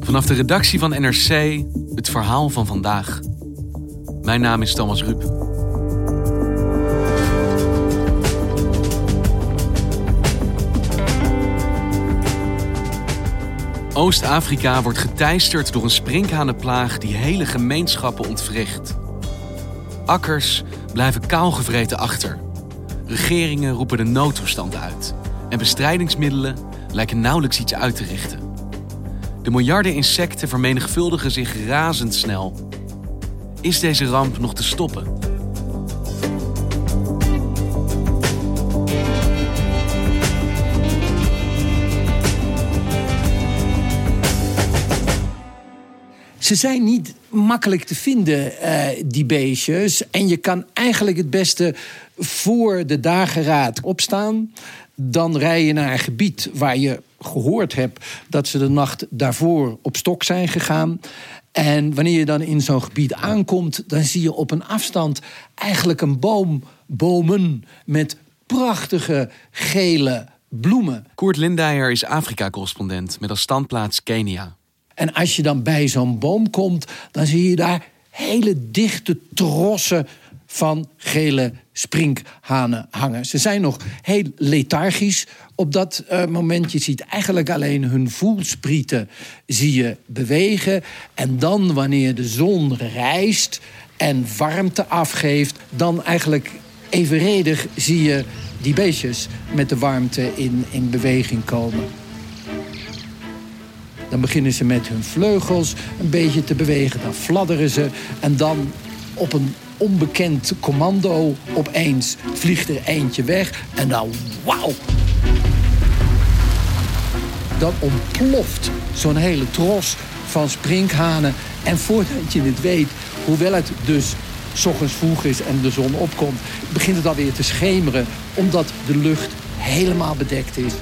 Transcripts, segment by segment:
Vanaf de redactie van NRC het verhaal van vandaag. Mijn naam is Thomas Ruip. Oost-Afrika wordt geteisterd door een sprinkhanenplaag die hele gemeenschappen ontwricht. Akkers blijven kaalgevreten achter. Regeringen roepen de noodtoestand uit. En bestrijdingsmiddelen lijken nauwelijks iets uit te richten. De miljarden insecten vermenigvuldigen zich razendsnel. Is deze ramp nog te stoppen? Ze zijn niet makkelijk te vinden, eh, die beestjes. En je kan eigenlijk het beste voor de dageraad opstaan. Dan rij je naar een gebied waar je gehoord hebt dat ze de nacht daarvoor op stok zijn gegaan. En wanneer je dan in zo'n gebied aankomt, dan zie je op een afstand eigenlijk een boom, bomen met prachtige gele bloemen. Koert Lindeyer is Afrika-correspondent met als standplaats Kenia. En als je dan bij zo'n boom komt, dan zie je daar hele dichte trossen van gele sprinkhanen hangen. Ze zijn nog heel lethargisch op dat uh, moment. Je ziet eigenlijk alleen hun voelsprieten zie je bewegen. En dan wanneer de zon rijst en warmte afgeeft... dan eigenlijk evenredig zie je die beestjes met de warmte in, in beweging komen. Dan beginnen ze met hun vleugels een beetje te bewegen. Dan fladderen ze. En dan op een onbekend commando opeens vliegt er eentje weg. En dan wauw! Dan ontploft zo'n hele tros van sprinkhanen. En voordat je het weet, hoewel het dus s ochtends vroeg is en de zon opkomt... begint het alweer te schemeren, omdat de lucht helemaal bedekt is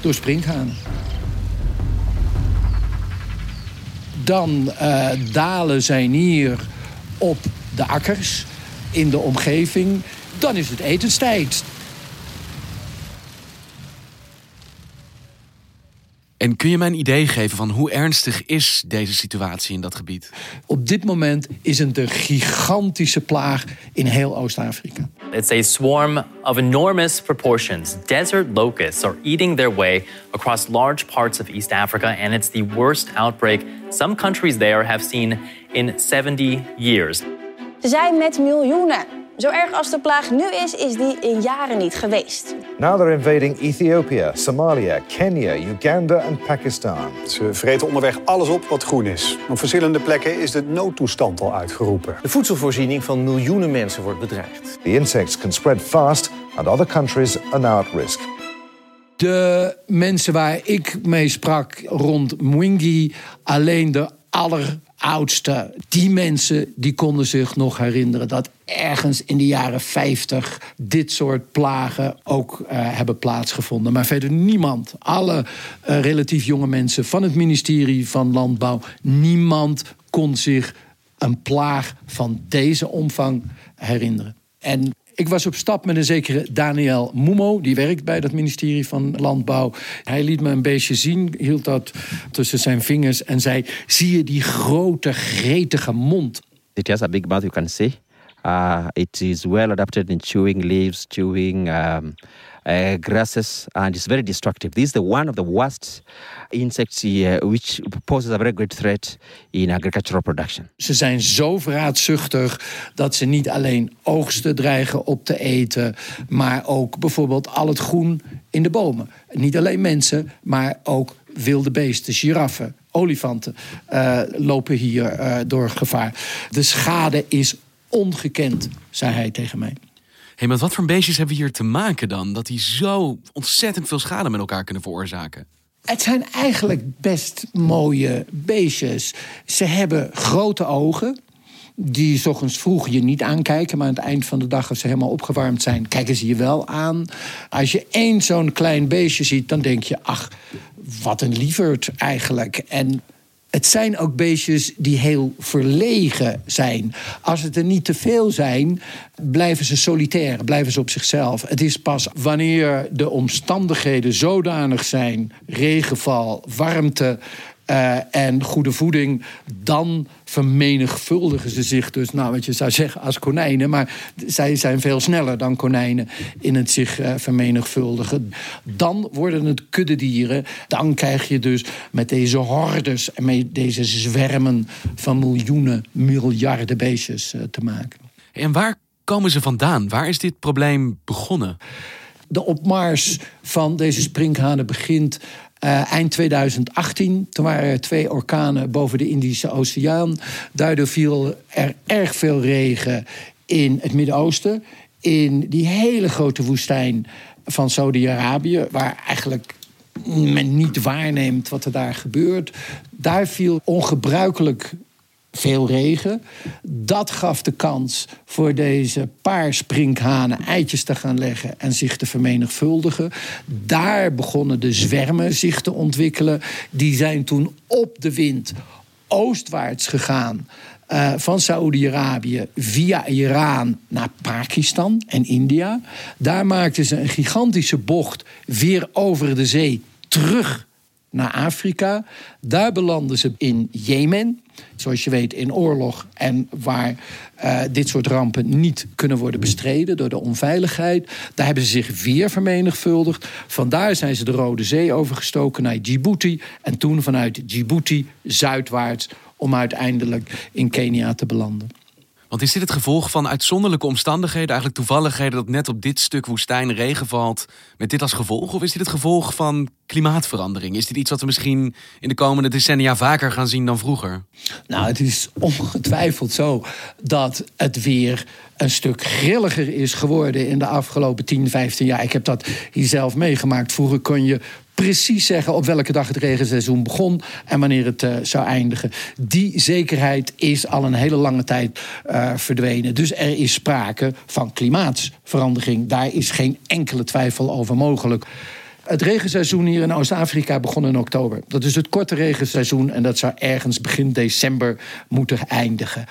door sprinkhanen. Dan uh, dalen zij neer op de akkers in de omgeving. Dan is het etenstijd. En kun je mij een idee geven van hoe ernstig is deze situatie in dat gebied? Op dit moment is het een gigantische plaag in heel Oost-Afrika. It's a swarm of enormous proportions. Desert locusts are eating their way across large parts of East Africa, and it's the worst outbreak some countries there have seen in 70 years. Ze zijn met miljoenen. Zo erg als de plaag nu is, is die in jaren niet geweest. Now they're invading Ethiopia, Somalia, Kenya, Uganda en Pakistan. Ze vreten onderweg alles op wat groen is. Op verschillende plekken is de noodtoestand al uitgeroepen. De voedselvoorziening van miljoenen mensen wordt bedreigd. The insects can spread fast and other countries are now at risk. De mensen waar ik mee sprak rond Mwingi, alleen de aller oudste, die mensen die konden zich nog herinneren dat ergens in de jaren 50 dit soort plagen ook uh, hebben plaatsgevonden. Maar verder niemand, alle uh, relatief jonge mensen van het ministerie van Landbouw, niemand kon zich een plaag van deze omvang herinneren. En ik was op stap met een zekere Daniel Mumo, die werkt bij dat ministerie van Landbouw. Hij liet me een beestje zien, hield dat tussen zijn vingers en zei: Zie je die grote, gretige mond? It has a big mouth, you can see. Uh, it is well adapted in chewing leaves, chewing um, uh, grasses, and it's very destructive. This is the one of the worst insects uh, which poses a very great threat in agricultural production. Ze zijn zo vraatzuchtig dat ze niet alleen oogsten dreigen op te eten, maar ook bijvoorbeeld al het groen in de bomen. Niet alleen mensen, maar ook wilde beesten, giraffen, olifanten uh, lopen hier uh, door gevaar. De schade is ongekend, zei hij tegen mij. Hey, met wat voor beestjes hebben we hier te maken dan? Dat die zo ontzettend veel schade met elkaar kunnen veroorzaken? Het zijn eigenlijk best mooie beestjes. Ze hebben grote ogen. Die s vroeg je niet aankijken, maar aan het eind van de dag, als ze helemaal opgewarmd zijn, kijken ze je wel aan. Als je één zo'n klein beestje ziet, dan denk je: ach, wat een lieverd eigenlijk. En het zijn ook beestjes die heel verlegen zijn. Als het er niet te veel zijn, blijven ze solitair, blijven ze op zichzelf. Het is pas wanneer de omstandigheden zodanig zijn, regenval, warmte, uh, en goede voeding, dan vermenigvuldigen ze zich dus, nou wat je zou zeggen, als konijnen. Maar zij zijn veel sneller dan konijnen in het zich uh, vermenigvuldigen. Dan worden het kuddedieren. Dan krijg je dus met deze hordes en met deze zwermen van miljoenen, miljarden beestjes uh, te maken. En waar komen ze vandaan? Waar is dit probleem begonnen? De opmars van deze sprinkhanen begint uh, eind 2018, toen waren er twee orkanen boven de Indische Oceaan. Daardoor viel er erg veel regen in het Midden-Oosten. In die hele grote woestijn van Saudi-Arabië, waar eigenlijk men niet waarneemt wat er daar gebeurt. Daar viel ongebruikelijk veel regen. Dat gaf de kans voor deze paar sprinkhanen eitjes te gaan leggen en zich te vermenigvuldigen. Daar begonnen de zwermen zich te ontwikkelen. Die zijn toen op de wind oostwaarts gegaan. Uh, van Saoedi-Arabië via Iran naar Pakistan en India. Daar maakten ze een gigantische bocht weer over de zee terug naar Afrika. Daar belanden ze in Jemen, zoals je weet in oorlog en waar uh, dit soort rampen niet kunnen worden bestreden door de onveiligheid. Daar hebben ze zich weer vermenigvuldigd. Vandaar zijn ze de Rode Zee overgestoken naar Djibouti en toen vanuit Djibouti zuidwaarts om uiteindelijk in Kenia te belanden. Want is dit het gevolg van uitzonderlijke omstandigheden, eigenlijk toevalligheden dat net op dit stuk woestijn regen valt, met dit als gevolg? Of is dit het gevolg van klimaatverandering? Is dit iets wat we misschien in de komende decennia vaker gaan zien dan vroeger? Nou, het is ongetwijfeld zo dat het weer een stuk grilliger is geworden in de afgelopen 10, 15 jaar. Ik heb dat hier zelf meegemaakt. Vroeger kon je precies zeggen op welke dag het regenseizoen begon en wanneer het uh, zou eindigen. Die zekerheid is al een hele lange tijd uh, verdwenen. Dus er is sprake van klimaatsverandering. Daar is geen enkele twijfel over mogelijk. Het regenseizoen hier in Oost-Afrika begon in oktober. Dat is het korte regenseizoen en dat zou ergens begin december moeten eindigen.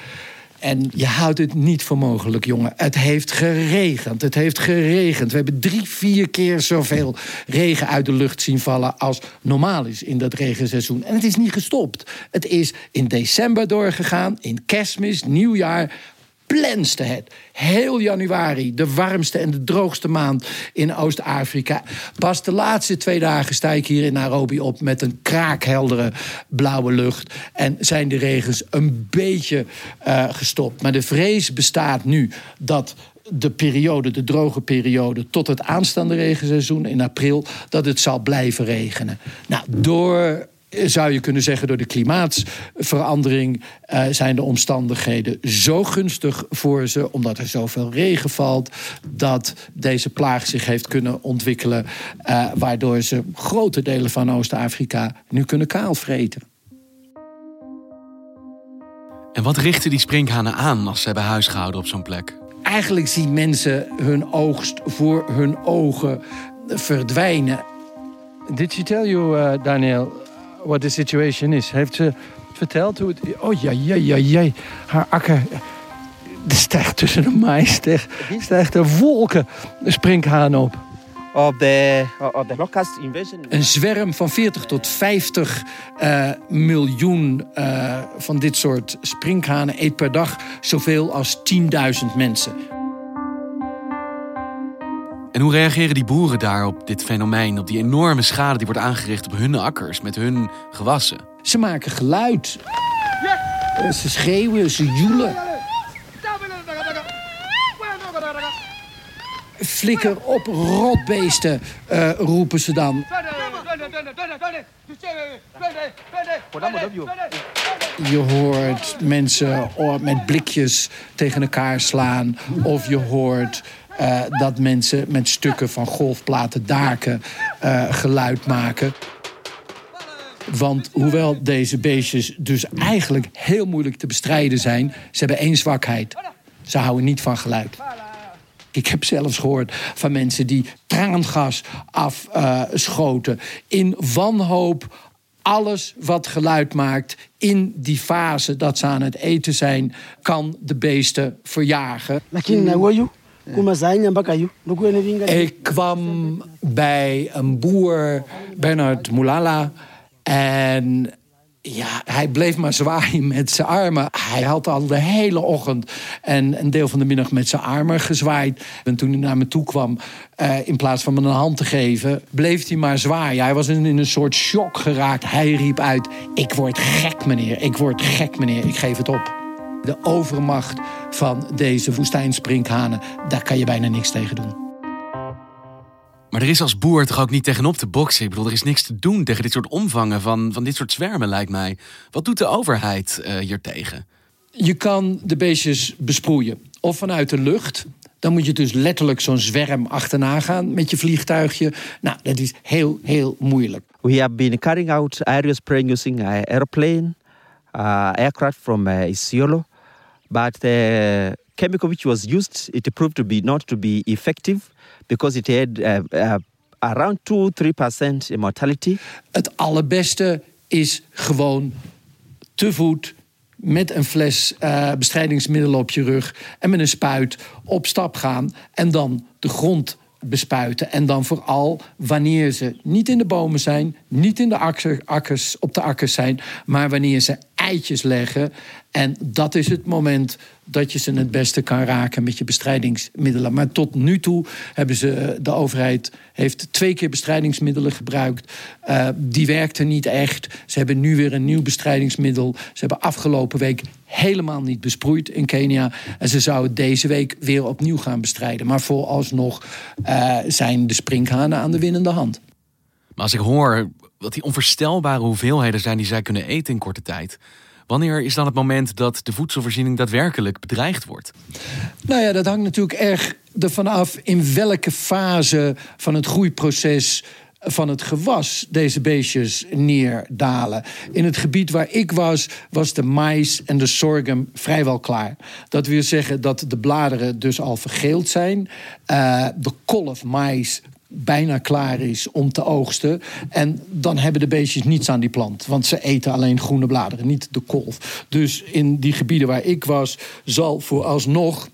En je houdt het niet voor mogelijk, jongen. Het heeft geregend. Het heeft geregend. We hebben drie, vier keer zoveel regen uit de lucht zien vallen als normaal is in dat regenseizoen. En het is niet gestopt. Het is in december doorgegaan, in kerstmis, nieuwjaar plenste het. Heel januari, de warmste en de droogste maand in Oost-Afrika. Pas de laatste twee dagen sta ik hier in Nairobi op met een kraakheldere blauwe lucht. En zijn de regens een beetje uh, gestopt. Maar de vrees bestaat nu dat de periode, de droge periode, tot het aanstaande regenseizoen in april, dat het zal blijven regenen. Nou, door zou je kunnen zeggen, door de klimaatsverandering uh, zijn de omstandigheden zo gunstig voor ze, omdat er zoveel regen valt, dat deze plaag zich heeft kunnen ontwikkelen, uh, waardoor ze grote delen van Oost-Afrika nu kunnen kaalvreten. En wat richten die sprinkhanen aan als ze hebben huisgehouden op zo'n plek? Eigenlijk zien mensen hun oogst voor hun ogen verdwijnen. Did she tell you, uh, Daniel, what the situation is. Heeft ze verteld hoe het... Oh ja, ja, ja, ja. Haar akker... Er stijgt tussen de mais, stijgt er wolken sprinkhaan op. Of the, of the locust invasion. Een zwerm van 40 tot 50 uh, miljoen uh, van dit soort sprinkhanen eet per dag zoveel als 10.000 mensen. En hoe reageren die boeren daar op dit fenomeen, op die enorme schade die wordt aangericht op hun akkers met hun gewassen? Ze maken geluid. Ze schreeuwen, ze joelen. Flikker op rotbeesten, eh, roepen ze dan. Je hoort mensen met blikjes tegen elkaar slaan. Of je hoort eh, dat mensen met stukken van golfplaten daken eh, geluid maken. Want hoewel deze beestjes dus eigenlijk heel moeilijk te bestrijden zijn... ze hebben één zwakheid. Ze houden niet van geluid. Ik heb zelfs gehoord van mensen die traangas afschoten. in wanhoop alles wat geluid maakt in die fase dat ze aan het eten zijn... kan de beesten verjagen. Ik kwam bij een boer, Bernard Moulala. En ja, hij bleef maar zwaaien met zijn armen. Hij had al de hele ochtend en een deel van de middag met zijn armen gezwaaid. En toen hij naar me toe kwam, eh, in plaats van me een hand te geven, bleef hij maar zwaaien. Hij was in, in een soort shock geraakt. Hij riep uit: Ik word gek, meneer. Ik word gek, meneer. Ik geef het op. De overmacht van deze woestijnsprinkhanen, daar kan je bijna niks tegen doen. Maar er is als boer toch ook niet tegenop te boksen? Ik bedoel, er is niks te doen tegen dit soort omvangen van, van dit soort zwermen, lijkt mij. Wat doet de overheid uh, hiertegen? Je kan de beestjes besproeien. Of vanuit de lucht. Dan moet je dus letterlijk zo'n zwerm achterna gaan met je vliegtuigje. Nou, dat is heel, heel moeilijk. We have been carrying out aerial spraying using airplane, uh, aircraft from uh, Isiolo. But the chemical which was used, it proved to be not to be effective because it had uh, uh, around 2 3% mortality. Het allerbeste is gewoon te voet met een fles uh, bestrijdingsmiddelen op je rug en met een spuit op stap gaan en dan de grond bespuiten. En dan vooral wanneer ze niet in de bomen zijn, niet in de akker, akkers, op de akkers zijn, maar wanneer ze eitjes leggen. En dat is het moment dat je ze het beste kan raken met je bestrijdingsmiddelen. Maar tot nu toe hebben ze, de overheid heeft twee keer bestrijdingsmiddelen gebruikt. Uh, die werkten niet echt. Ze hebben nu weer een nieuw bestrijdingsmiddel. Ze hebben afgelopen week helemaal niet besproeid in Kenia. En ze zouden deze week weer opnieuw gaan bestrijden. Maar vooralsnog uh, zijn de sprinkhanen aan de winnende hand. Maar als ik hoor wat die onvoorstelbare hoeveelheden zijn die zij kunnen eten in korte tijd. Wanneer is dan het moment dat de voedselvoorziening daadwerkelijk bedreigd wordt? Nou ja, dat hangt natuurlijk erg ervan af in welke fase van het groeiproces van het gewas deze beestjes neerdalen. In het gebied waar ik was, was de mais en de sorghum vrijwel klaar. Dat wil zeggen dat de bladeren dus al vergeeld zijn. Uh, de kolf mais bijna klaar is om te oogsten. En dan hebben de beestjes niets aan die plant. Want ze eten alleen groene bladeren, niet de kolf. Dus in die gebieden waar ik was, zal vooralsnog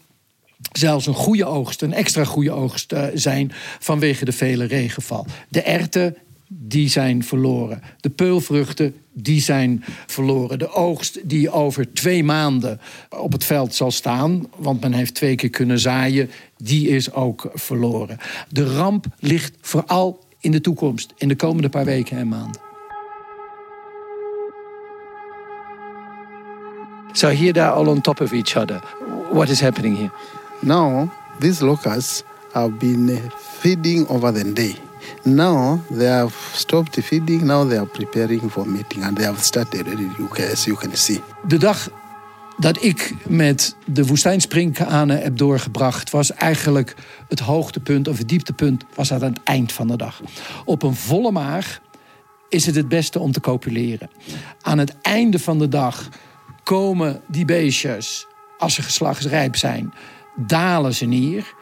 zelfs een goede oogst, een extra goede oogst uh, zijn vanwege de vele regenval. De erten, die zijn verloren. De peulvruchten, die zijn verloren. De oogst die over twee maanden op het veld zal staan, want men heeft twee keer kunnen zaaien, die is ook verloren. De ramp ligt vooral in de toekomst, in de komende paar weken en maanden. So here they are all on top of each other. What is happening here? Now, these locusts have been feeding over the day. Now they have stopped feeding. Now they are preparing for mating, and they have started already, as you can see. De dag dat ik met de woestijnsprinkhanen heb doorgebracht, was eigenlijk het hoogtepunt of het dieptepunt was aan het eind van de dag. Op een volle maag is het het beste om te copuleren. Aan het einde van de dag komen die beestjes, als ze geslachtsrijp zijn, dalen ze neer.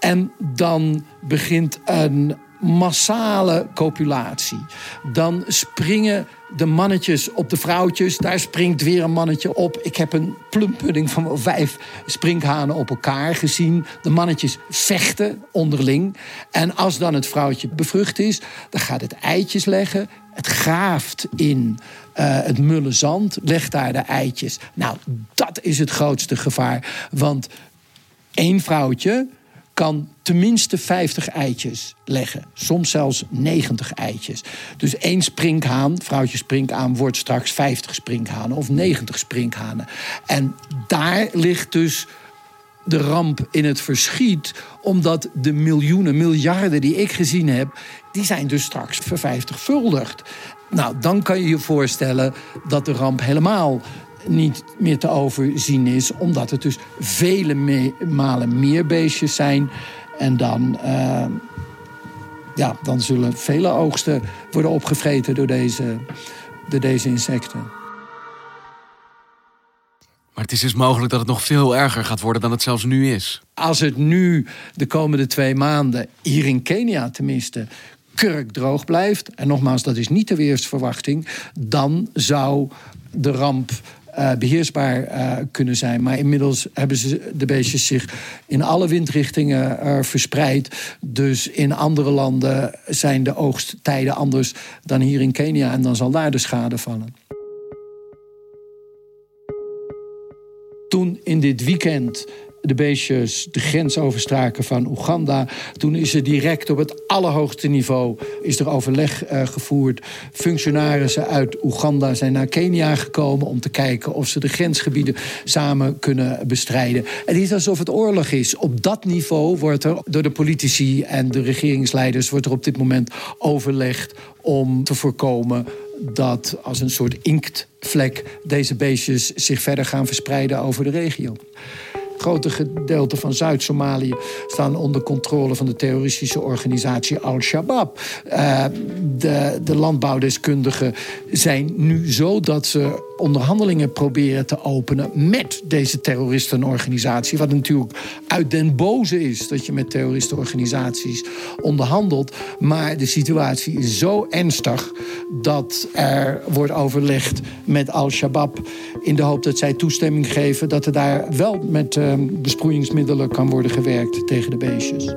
En dan begint een massale copulatie. Dan springen de mannetjes op de vrouwtjes. Daar springt weer een mannetje op. Ik heb een plumpudding van vijf sprinkhanen op elkaar gezien. De mannetjes vechten onderling. En als dan het vrouwtje bevrucht is, dan gaat het eitjes leggen. Het graaft in uh, het mulle zand, legt daar de eitjes. Nou, dat is het grootste gevaar. Want één vrouwtje kan tenminste 50 eitjes leggen. Soms zelfs 90 eitjes. Dus één sprinkhaan, vrouwtje sprinkhaan, wordt straks 50 sprinkhanen of 90 sprinkhanen. En daar ligt dus de ramp in het verschiet. Omdat de miljoenen, miljarden die ik gezien heb, die zijn dus straks vervijftigvuldigd. Nou, dan kan je je voorstellen dat de ramp helemaal niet meer te overzien is, omdat het dus vele malen meer beestjes zijn. En dan, uh, ja, dan zullen vele oogsten worden opgevreten door deze, door deze insecten. Maar het is dus mogelijk dat het nog veel erger gaat worden dan het zelfs nu is. Als het nu de komende twee maanden, hier in Kenia tenminste, kurkdroog blijft, en nogmaals, dat is niet de weersverwachting, dan zou de ramp uh, beheersbaar uh, kunnen zijn. Maar inmiddels hebben ze de beestjes zich in alle windrichtingen uh, verspreid. Dus in andere landen zijn de oogsttijden anders dan hier in Kenia. En dan zal daar de schade vallen. Toen in dit weekend de beestjes de grens overstaken van Oeganda. Toen is er direct op het allerhoogste niveau is er overleg uh, gevoerd. Functionarissen uit Oeganda zijn naar Kenia gekomen om te kijken of ze de grensgebieden samen kunnen bestrijden. Het is alsof het oorlog is. Op dat niveau wordt er door de politici en de regeringsleiders wordt er op dit moment overlegd om te voorkomen dat als een soort inktvlek deze beestjes zich verder gaan verspreiden over de regio grote gedeelte van Zuid-Somalië staan onder controle van de terroristische organisatie Al-Shabaab. Uh, de, de landbouwdeskundigen zijn nu zo dat ze onderhandelingen proberen te openen met deze terroristenorganisatie. Wat natuurlijk uit den boze is dat je met terroristenorganisaties onderhandelt. Maar de situatie is zo ernstig dat er wordt overlegd met Al-Shabaab in de hoop dat zij toestemming geven dat er daar wel met uh, besproeiingsmiddelen kan worden gewerkt tegen de beestjes.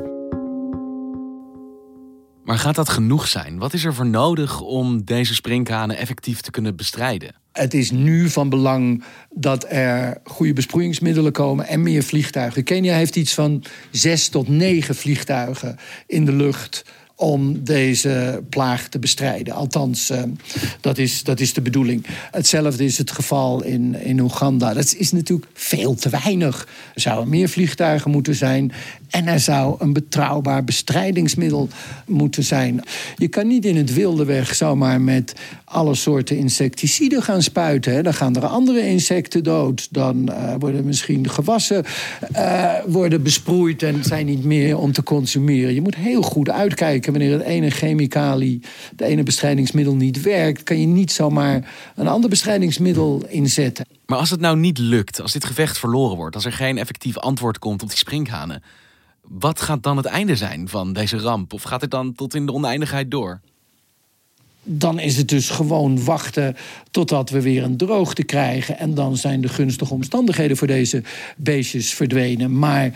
Maar gaat dat genoeg zijn? Wat is er voor nodig om deze sprinkhanen effectief te kunnen bestrijden? Het is nu van belang dat er goede besproeiingsmiddelen komen en meer vliegtuigen. Kenia heeft iets van zes tot negen vliegtuigen in de lucht om deze plaag te bestrijden. Althans, uh, dat, is, dat is de bedoeling. Hetzelfde is het geval in, in Oeganda. Dat is natuurlijk veel te weinig. Er zouden meer vliegtuigen moeten zijn. En er zou een betrouwbaar bestrijdingsmiddel moeten zijn. Je kan niet in het wilde weg zomaar met alle soorten insecticiden gaan spuiten. Hè. Dan gaan er andere insecten dood. Dan uh, worden misschien gewassen uh, worden besproeid en zijn niet meer om te consumeren. Je moet heel goed uitkijken wanneer het ene chemicalie, de ene bestrijdingsmiddel niet werkt. Kan je niet zomaar een ander bestrijdingsmiddel inzetten. Maar als het nou niet lukt, als dit gevecht verloren wordt, als er geen effectief antwoord komt op die sprinkhanen, wat gaat dan het einde zijn van deze ramp? Of gaat het dan tot in de oneindigheid door? Dan is het dus gewoon wachten totdat we weer een droogte krijgen. En dan zijn de gunstige omstandigheden voor deze beestjes verdwenen. Maar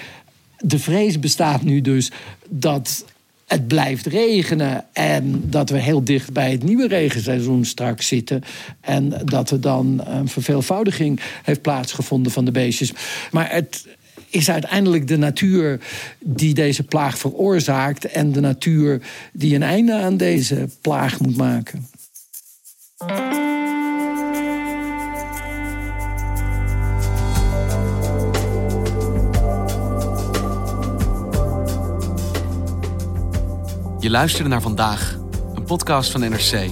de vrees bestaat nu dus dat het blijft regenen en dat we heel dicht bij het nieuwe regenseizoen straks zitten. En dat er dan een verveelvoudiging heeft plaatsgevonden van de beestjes. Maar het, is uiteindelijk de natuur die deze plaag veroorzaakt en de natuur die een einde aan deze plaag moet maken. Je luisterde naar vandaag, een podcast van NRC.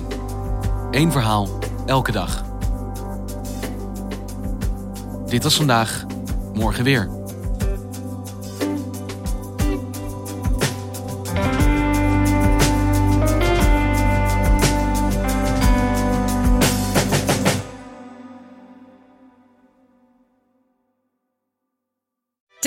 Eén verhaal, elke dag. Dit was vandaag, morgen weer.